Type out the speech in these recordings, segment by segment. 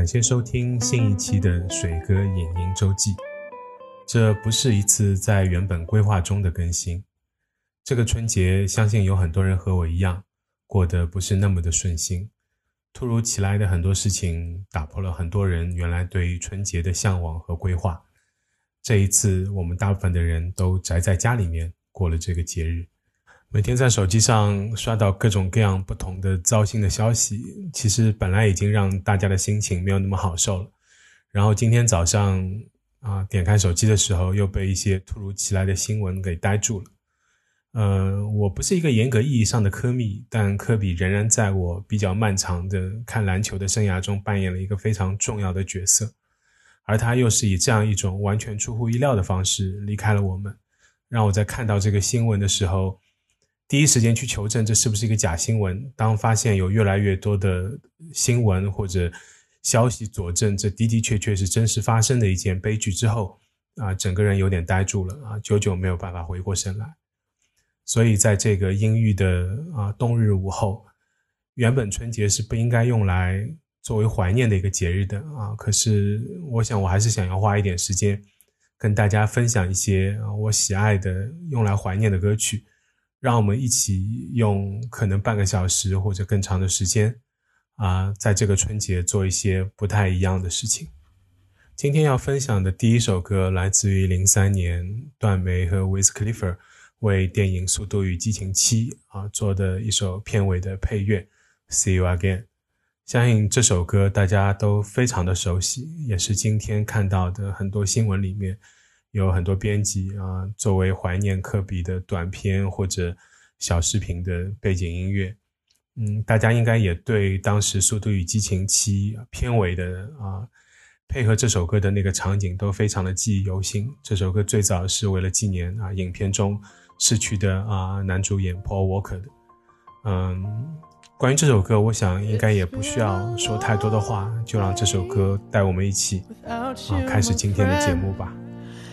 感谢收听新一期的水哥影音周记。这不是一次在原本规划中的更新。这个春节，相信有很多人和我一样，过得不是那么的顺心。突如其来的很多事情，打破了很多人原来对于春节的向往和规划。这一次，我们大部分的人都宅在家里面过了这个节日。每天在手机上刷到各种各样不同的糟心的消息，其实本来已经让大家的心情没有那么好受了。然后今天早上。啊，点开手机的时候又被一些突如其来的新闻给呆住了。呃，我不是一个严格意义上的科迷，但科比仍然在我比较漫长的看篮球的生涯中扮演了一个非常重要的角色。而他又是以这样一种完全出乎意料的方式离开了我们，让我在看到这个新闻的时候，第一时间去求证这是不是一个假新闻。当发现有越来越多的新闻或者。消息佐证，这的的确确是真实发生的一件悲剧之后，啊，整个人有点呆住了啊，久久没有办法回过神来。所以在这个阴郁的啊冬日午后，原本春节是不应该用来作为怀念的一个节日的啊，可是我想我还是想要花一点时间，跟大家分享一些我喜爱的用来怀念的歌曲，让我们一起用可能半个小时或者更长的时间。啊，在这个春节做一些不太一样的事情。今天要分享的第一首歌来自于零三年段梅和 w i s Clifford 为电影《速度与激情七》啊做的一首片尾的配乐《See You Again》。相信这首歌大家都非常的熟悉，也是今天看到的很多新闻里面有很多编辑啊作为怀念科比的短片或者小视频的背景音乐。嗯，大家应该也对当时《速度与激情七》片尾的啊，配合这首歌的那个场景都非常的记忆犹新。这首歌最早是为了纪念啊影片中逝去的啊男主演 Paul Walker 的。嗯，关于这首歌，我想应该也不需要说太多的话，就让这首歌带我们一起啊开始今天的节目吧。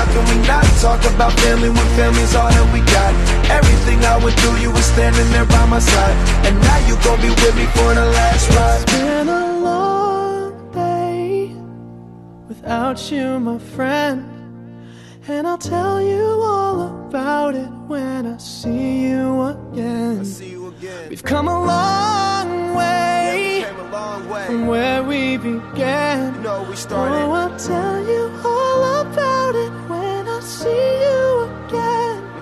how can we not talk about family when family's all that we got? Everything I would do, you were standing there by my side. And now you gon' be with me for the last ride. It's been a long day without you, my friend. And I'll tell you all about it when I see you again. See you again. We've come a long way, yeah, a long way. from where we began. You know, we started. Oh, I'll tell you all about it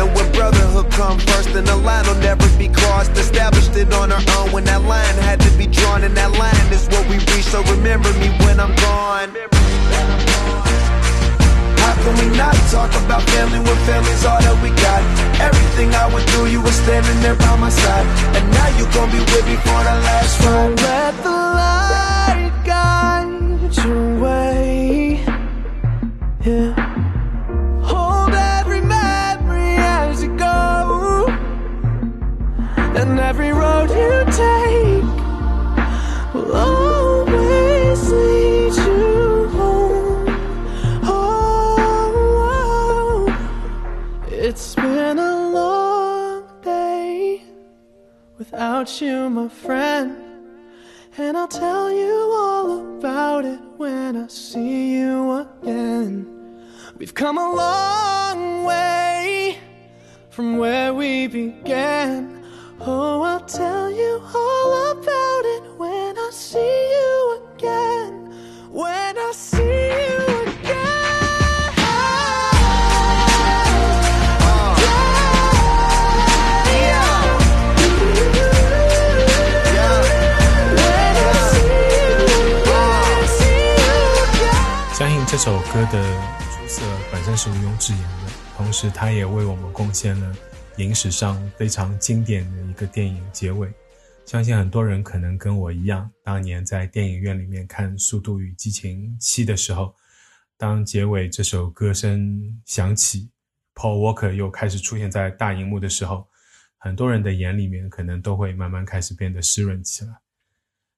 and when brotherhood come first then the line will never be crossed established it on our own when that line had to be drawn and that line is what we reach so remember me when i'm gone how can we not talk about family when family's all that we got? Everything I went through, you were standing there by my side. And now you gon' be with me for the last ride. So let the light guide your way. Yeah. Road you take will always lead you home. Oh, it's been a long day without you, my friend. And I'll tell you all about it when I see you again. We've come a long way from where we began. Oh, I'll tell you all about it when I see you again. When I see you again. 相信这首歌的出色本身是毋庸置疑的，同时它也为我们贡献了影史上非常经典的一个电影结尾。相信很多人可能跟我一样，当年在电影院里面看《速度与激情七》的时候，当结尾这首歌声响起，Paul Walker 又开始出现在大荧幕的时候，很多人的眼里面可能都会慢慢开始变得湿润起来。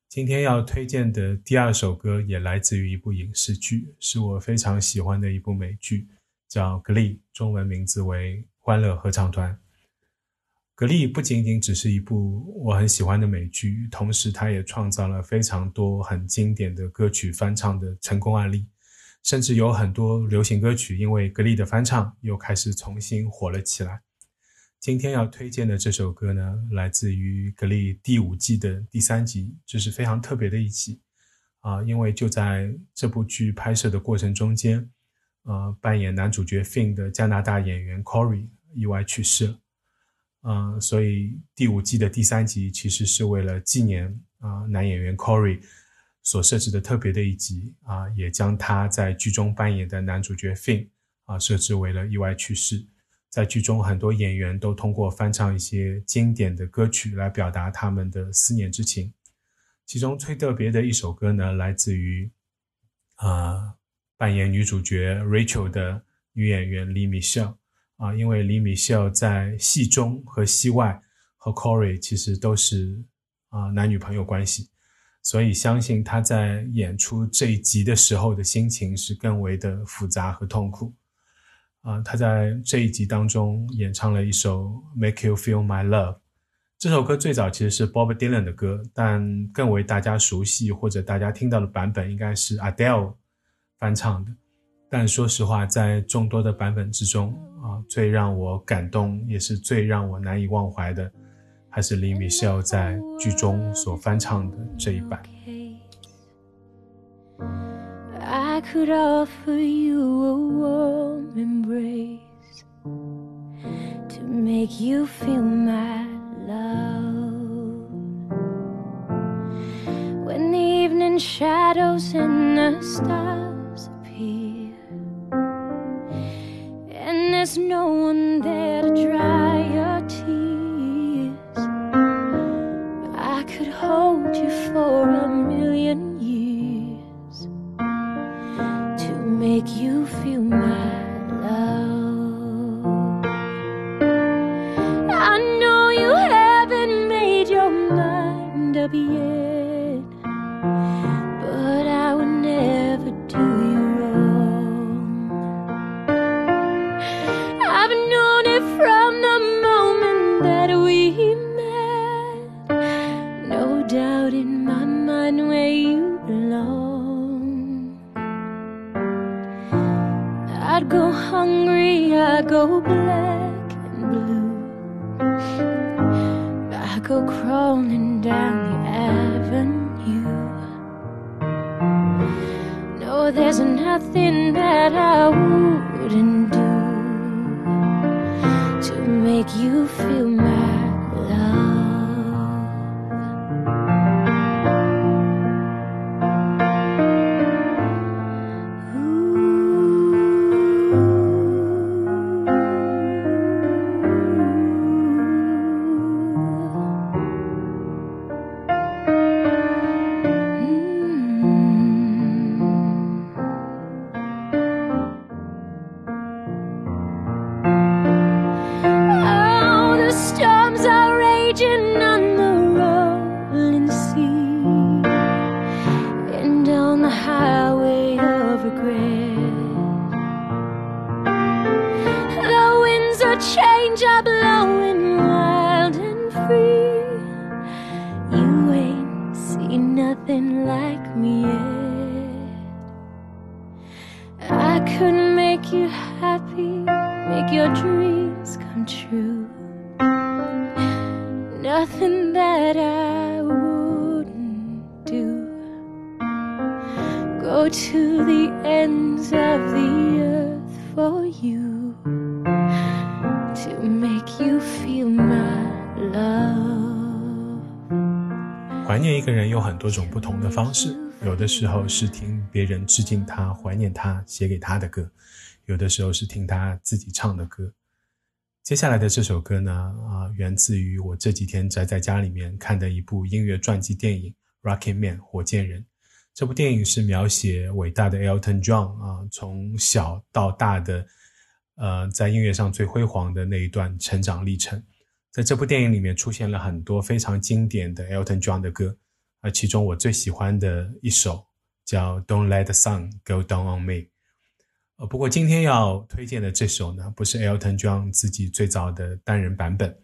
今天要推荐的第二首歌也来自于一部影视剧，是我非常喜欢的一部美剧，叫《Glee》，中文名字为《欢乐合唱团》。《格力》不仅仅只是一部我很喜欢的美剧，同时它也创造了非常多很经典的歌曲翻唱的成功案例，甚至有很多流行歌曲因为《格力》的翻唱又开始重新火了起来。今天要推荐的这首歌呢，来自于《格力》第五季的第三集，这是非常特别的一集啊，因为就在这部剧拍摄的过程中间，呃，扮演男主角 Finn 的加拿大演员 Corey 意外去世了。嗯，所以第五季的第三集其实是为了纪念啊男演员 Corey 所设置的特别的一集啊，也将他在剧中扮演的男主角 Finn 啊设置为了意外去世。在剧中，很多演员都通过翻唱一些经典的歌曲来表达他们的思念之情。其中最特别的一首歌呢，来自于啊扮演女主角 Rachel 的女演员 Lee Michelle。啊，因为李米秀在戏中和戏外和 Corey 其实都是啊男女朋友关系，所以相信他在演出这一集的时候的心情是更为的复杂和痛苦。啊，他在这一集当中演唱了一首《Make You Feel My Love》，这首歌最早其实是 Bob Dylan 的歌，但更为大家熟悉或者大家听到的版本应该是 Adele 翻唱的。但说实话，在众多的版本之中，啊，最让我感动，也是最让我难以忘怀的，还是李米歇尔在剧中所翻唱的这一版。There's no one there to dry your tears. I could hold you for a million years to make you feel you to make you feel my love. 怀念一个人有很多种不同的方式，有的时候是听别人致敬他、怀念他写给他的歌，有的时候是听他自己唱的歌。接下来的这首歌呢，啊，源自于我这几天宅在家里面看的一部音乐传记电影《Rocket Man》火箭人。这部电影是描写伟大的 Elton John 啊，从小到大的，呃，在音乐上最辉煌的那一段成长历程。在这部电影里面出现了很多非常经典的 Elton John 的歌，而其中我最喜欢的一首叫《Don't Let the Sun Go Down on Me》。呃，不过今天要推荐的这首呢，不是 Elton John 自己最早的单人版本，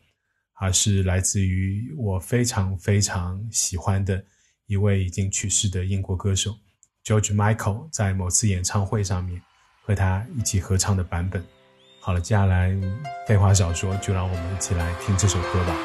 而是来自于我非常非常喜欢的一位已经去世的英国歌手 George Michael 在某次演唱会上面和他一起合唱的版本。好了，接下来废话少说，就让我们一起来听这首歌吧。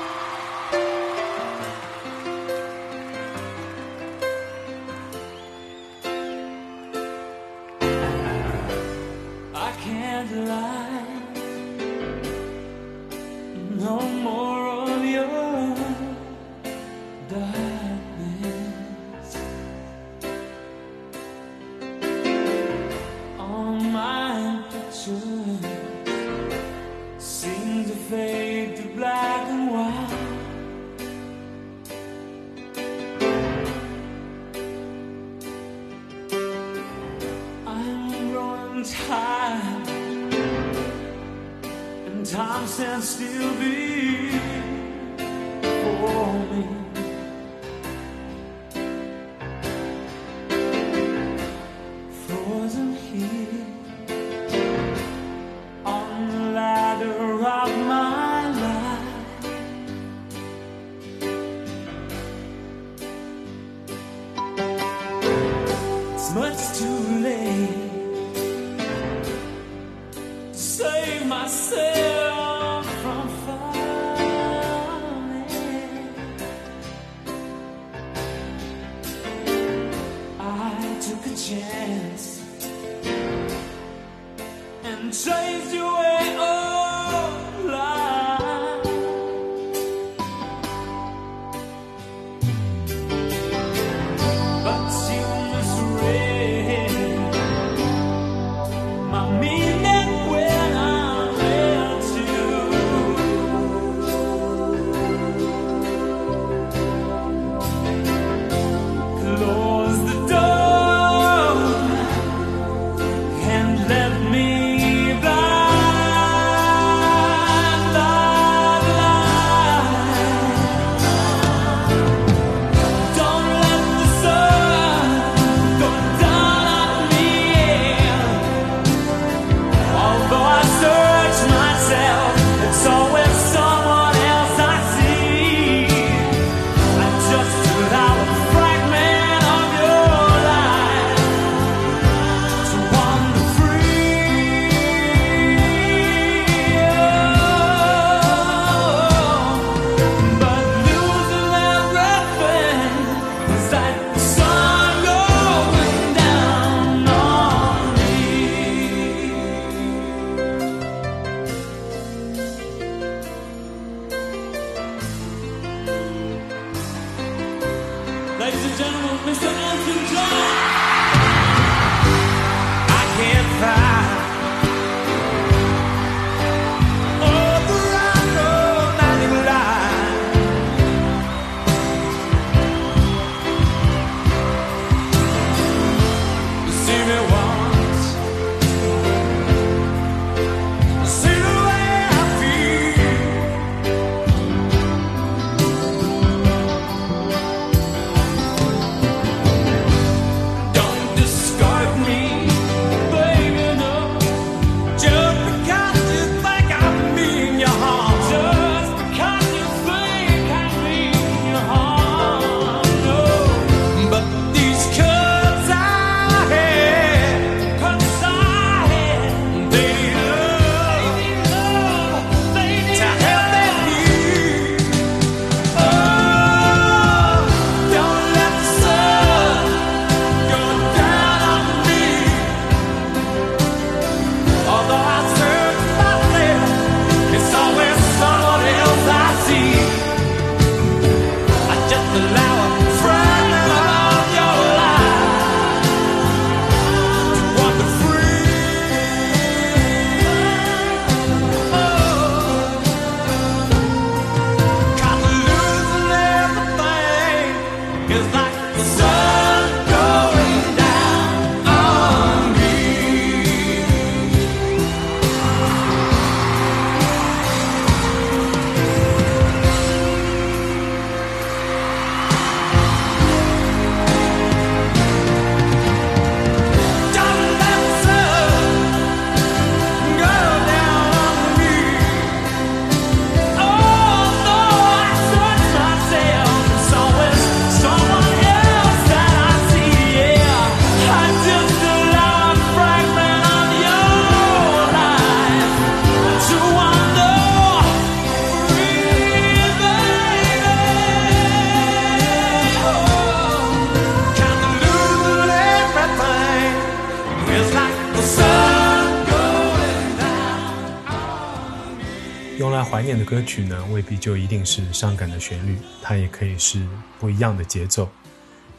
曲呢，未必就一定是伤感的旋律，它也可以是不一样的节奏。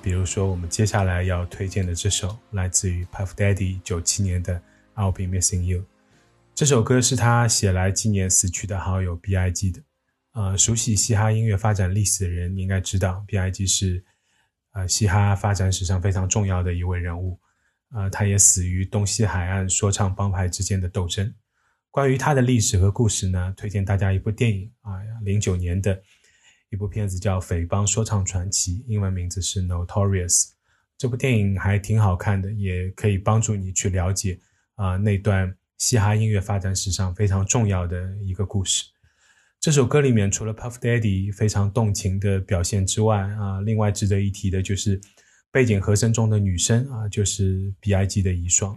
比如说，我们接下来要推荐的这首，来自于 Puff Daddy 九七年的《I'll Be Missing You》。这首歌是他写来纪念死去的好友 B.I.G 的。呃，熟悉嘻哈音乐发展历史的人应该知道，B.I.G 是呃嘻哈发展史上非常重要的一位人物。呃，他也死于东西海岸说唱帮派之间的斗争。关于他的历史和故事呢，推荐大家一部电影啊，零九年的一部片子叫《匪帮说唱传奇》，英文名字是《Notorious》。这部电影还挺好看的，也可以帮助你去了解啊那段嘻哈音乐发展史上非常重要的一个故事。这首歌里面除了 Puff Daddy 非常动情的表现之外啊，另外值得一提的就是背景和声中的女声啊，就是 B.I.G 的遗孀。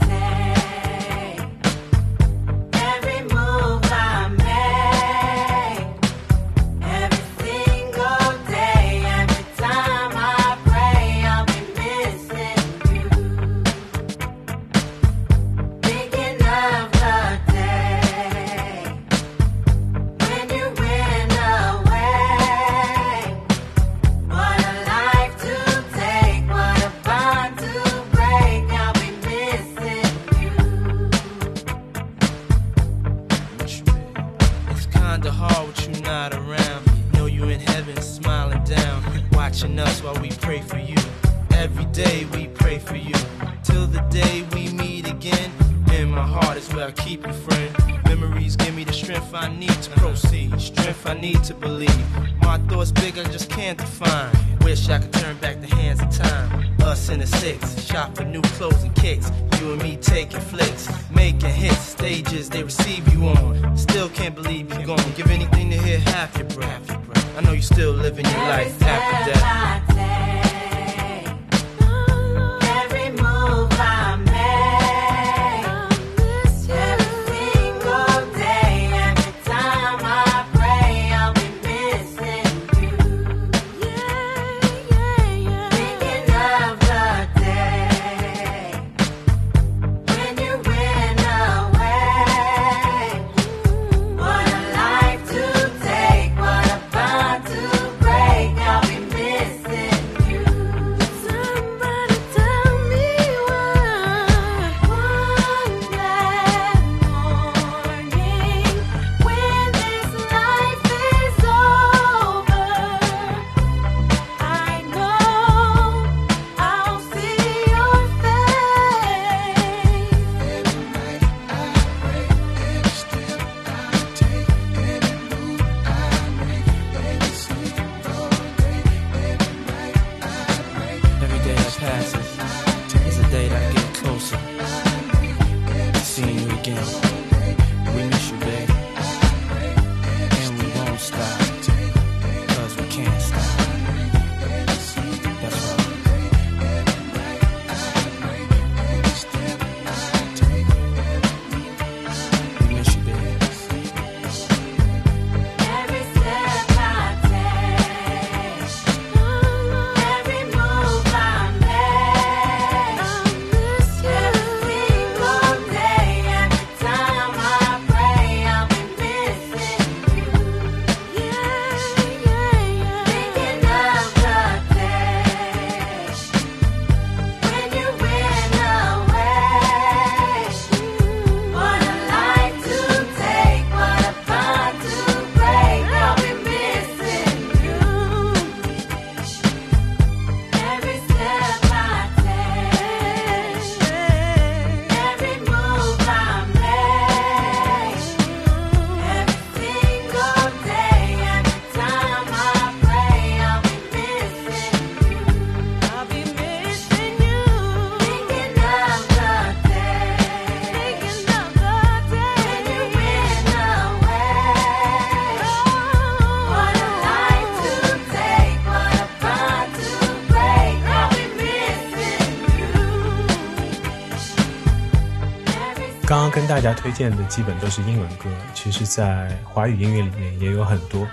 大家推荐的基本都是英文歌，其实，在华语音乐里面也有很多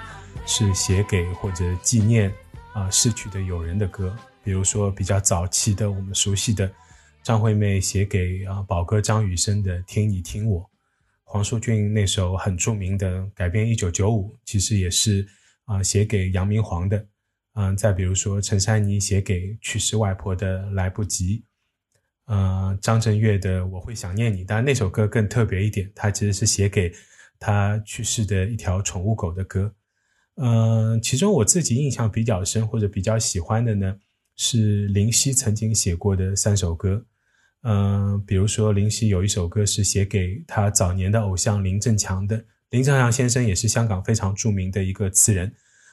是写给或者纪念啊逝去的友人的歌，比如说比较早期的我们熟悉的张惠妹写给啊宝哥张雨生的《听你听我》，黄舒骏那首很著名的改编一九九五，其实也是啊写给杨明煌的，嗯，再比如说陈珊妮写给去世外婆的《来不及》。呃，张震岳的《我会想念你》，当然那首歌更特别一点，它其实是写给他去世的一条宠物狗的歌。呃，其中我自己印象比较深或者比较喜欢的呢，是林夕曾经写过的三首歌。嗯，比如说林夕有一首歌是写给他早年的偶像林振强的，林振强先生也是香港非常著名的一个词人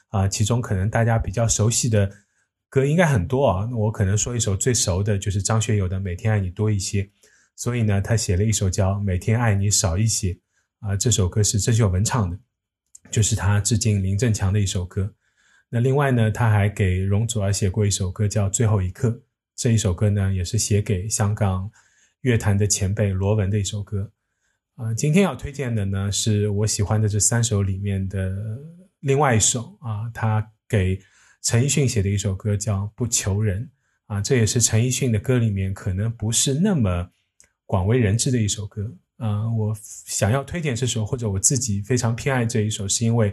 啊，其中可能大家比较熟悉的。歌应该很多啊，那我可能说一首最熟的，就是张学友的《每天爱你多一些》。所以呢，他写了一首叫《每天爱你少一些》啊，这首歌是郑秀文唱的，就是他致敬林振强的一首歌。那另外呢，他还给容祖儿写过一首歌叫《最后一刻》，这一首歌呢，也是写给香港乐坛的前辈罗文的一首歌。啊，今天要推荐的呢，是我喜欢的这三首里面的另外一首啊，他给。陈奕迅写的一首歌叫《不求人》啊，这也是陈奕迅的歌里面可能不是那么广为人知的一首歌啊。我想要推荐这首，或者我自己非常偏爱这一首，是因为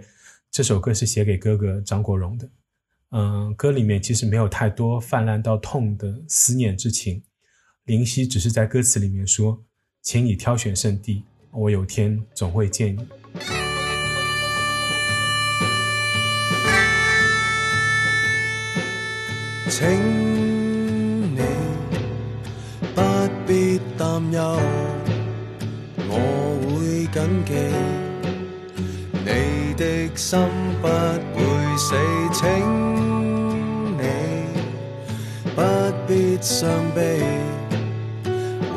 这首歌是写给哥哥张国荣的。嗯，歌里面其实没有太多泛滥到痛的思念之情，林夕只是在歌词里面说：“请你挑选圣地，我有天总会见你。”请你不必担忧，我会谨记你的心不会死。请你不必伤悲，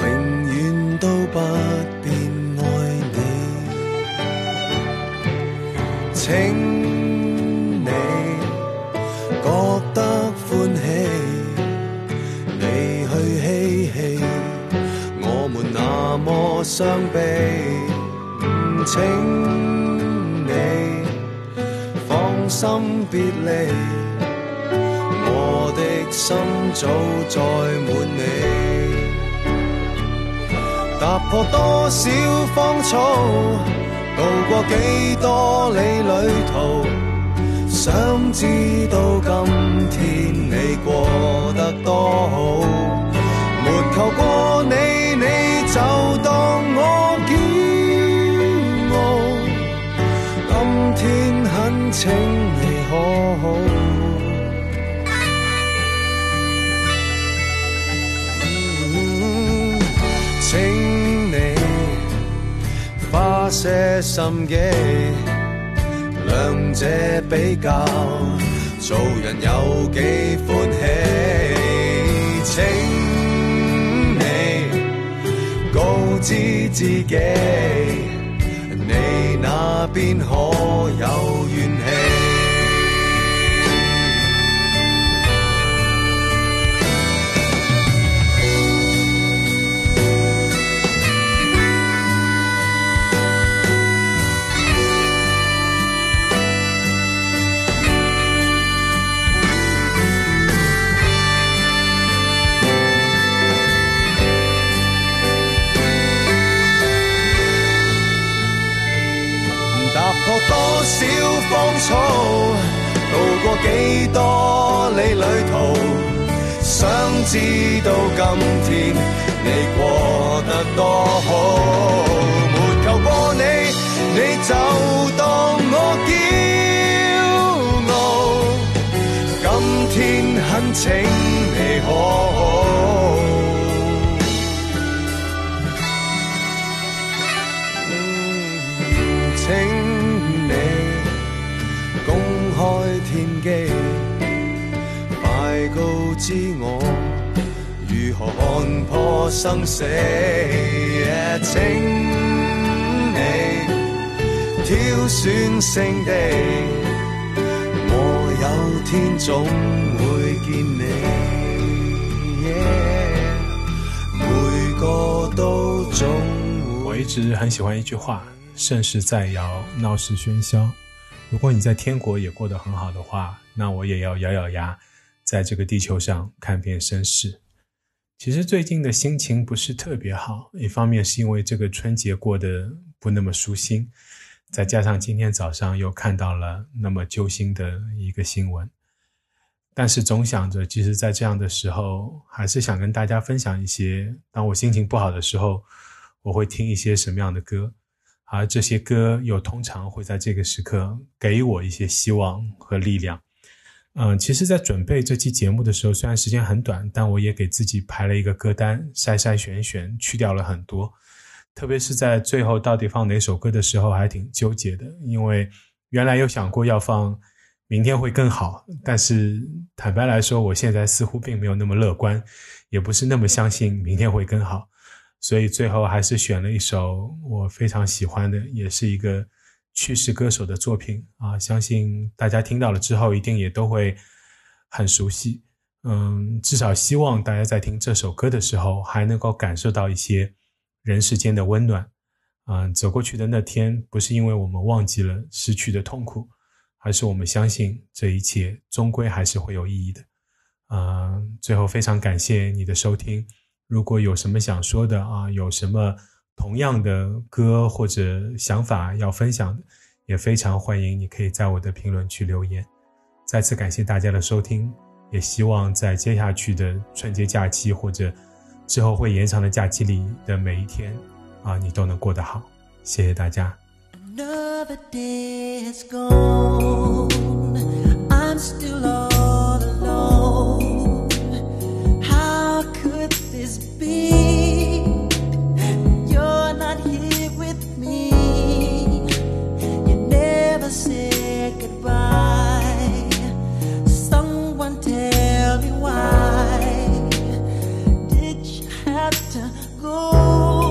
永远都不伤悲，请你放心别离，我的心早载满你。踏破多少芳草，渡过几多里旅途，想知道今天你过得多好，没求过你，心机，两者比较，做人有几欢喜？请你告知自己。你那边可有多少芳草，渡过几多里旅途，想知道今天你过得多好。没求过你，你就当我骄傲。今天恳请你可好？何看破生死，请你挑选圣地，我有天总会见你，每个都总。我一直很喜欢一句话：“盛世在摇，闹市喧嚣。”如果你在天国也过得很好的话，那我也要咬咬牙，在这个地球上看遍身世。其实最近的心情不是特别好，一方面是因为这个春节过得不那么舒心，再加上今天早上又看到了那么揪心的一个新闻。但是总想着，其实，在这样的时候，还是想跟大家分享一些，当我心情不好的时候，我会听一些什么样的歌，而这些歌又通常会在这个时刻给我一些希望和力量。嗯，其实，在准备这期节目的时候，虽然时间很短，但我也给自己排了一个歌单，筛筛选选，去掉了很多。特别是在最后到底放哪首歌的时候，还挺纠结的，因为原来有想过要放《明天会更好》，但是坦白来说，我现在似乎并没有那么乐观，也不是那么相信明天会更好，所以最后还是选了一首我非常喜欢的，也是一个。去世歌手的作品啊，相信大家听到了之后，一定也都会很熟悉。嗯，至少希望大家在听这首歌的时候，还能够感受到一些人世间的温暖。嗯，走过去的那天，不是因为我们忘记了失去的痛苦，而是我们相信这一切终归还是会有意义的。嗯，最后非常感谢你的收听。如果有什么想说的啊，有什么。同样的歌或者想法要分享，也非常欢迎你可以在我的评论区留言。再次感谢大家的收听，也希望在接下去的春节假期或者之后会延长的假期里的每一天，啊，你都能过得好。谢谢大家。Be. to go.